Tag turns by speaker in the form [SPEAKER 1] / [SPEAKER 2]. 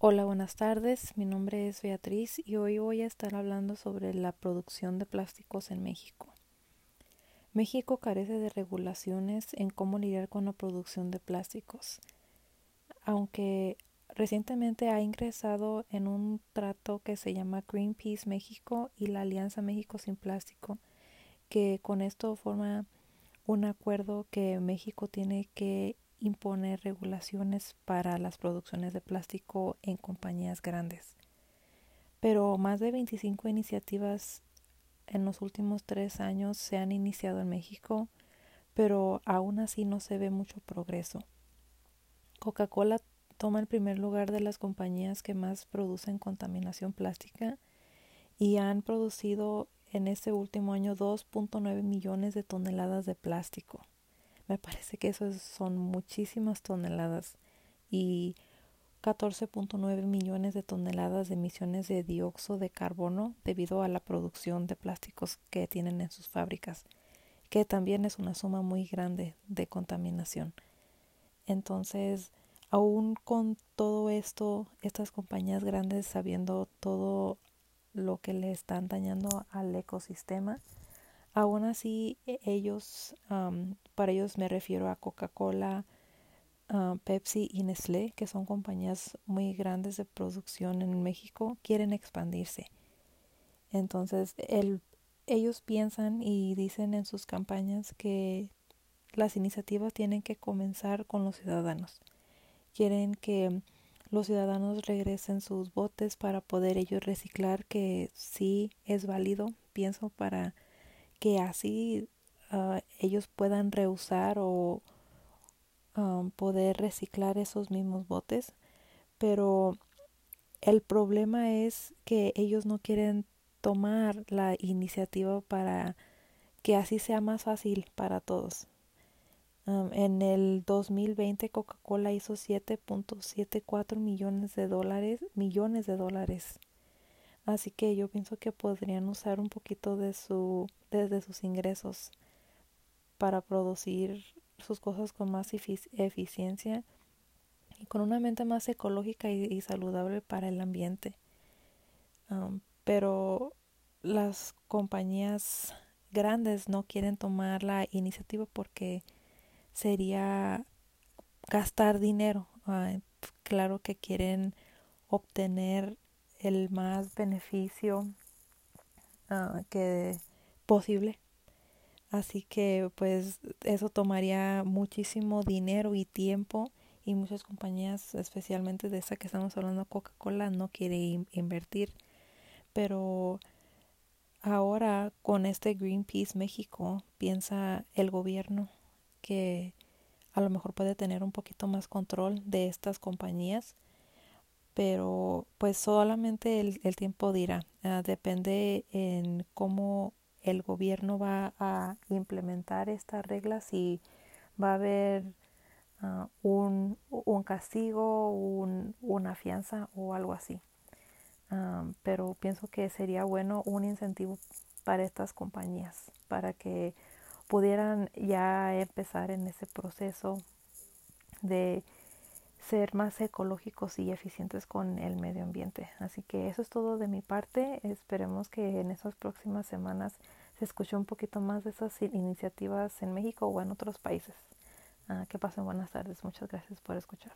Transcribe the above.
[SPEAKER 1] Hola, buenas tardes. Mi nombre es Beatriz y hoy voy a estar hablando sobre la producción de plásticos en México. México carece de regulaciones en cómo lidiar con la producción de plásticos. Aunque recientemente ha ingresado en un trato que se llama Greenpeace México y la Alianza México sin Plástico, que con esto forma un acuerdo que México tiene que imponer regulaciones para las producciones de plástico en compañías grandes. Pero más de 25 iniciativas en los últimos tres años se han iniciado en México, pero aún así no se ve mucho progreso. Coca-Cola toma el primer lugar de las compañías que más producen contaminación plástica y han producido en este último año 2.9 millones de toneladas de plástico. Me parece que eso son muchísimas toneladas y 14.9 millones de toneladas de emisiones de dióxido de carbono debido a la producción de plásticos que tienen en sus fábricas, que también es una suma muy grande de contaminación. Entonces, aún con todo esto, estas compañías grandes sabiendo todo lo que le están dañando al ecosistema, Aún así, e, ellos, para ellos me refiero a Coca-Cola, Pepsi y Nestlé, que son compañías muy grandes de producción en México, quieren expandirse. Entonces, ellos piensan y dicen en sus campañas que las iniciativas tienen que comenzar con los ciudadanos. Quieren que los ciudadanos regresen sus botes para poder ellos reciclar, que sí es válido, pienso, para que así ah, ellos puedan reusar o poder reciclar esos mismos botes, pero el problema es que ellos no quieren tomar la iniciativa para que así sea más fácil para todos. en el 2020 Coca-Cola hizo 7.74 millones de dólares, millones de dólares Así que yo pienso que podrían usar un poquito de su desde sus ingresos para producir sus cosas con más eficiencia y con una mente más ecológica y, saludable para el ambiente. pero las compañías grandes no quieren tomar la iniciativa porque sería gastar dinero. claro que quieren obtener el más beneficio ah, que posible. Así que pues eso tomaría muchísimo dinero y tiempo y muchas compañías, especialmente de esa que estamos hablando, Coca-Cola, no quiere invertir. Pero ahora con este Greenpeace México piensa el gobierno que a lo mejor puede tener un poquito más control de estas compañías pero pues solamente el, tiempo dirá. Ah, depende en cómo el gobierno va a implementar estas reglas y va a haber ah, un, un, castigo, un, una fianza o algo así. Ah, pero pienso que sería bueno un incentivo para estas compañías, para que pudieran ya empezar en ese proceso de ser más ecológicos y eficientes con el medio ambiente. Así que eso es todo de mi parte. Esperemos que en esas próximas semanas se escuche un poquito más de esas iniciativas en México o en otros países. Ah, que pasen buenas tardes. Muchas gracias por escuchar.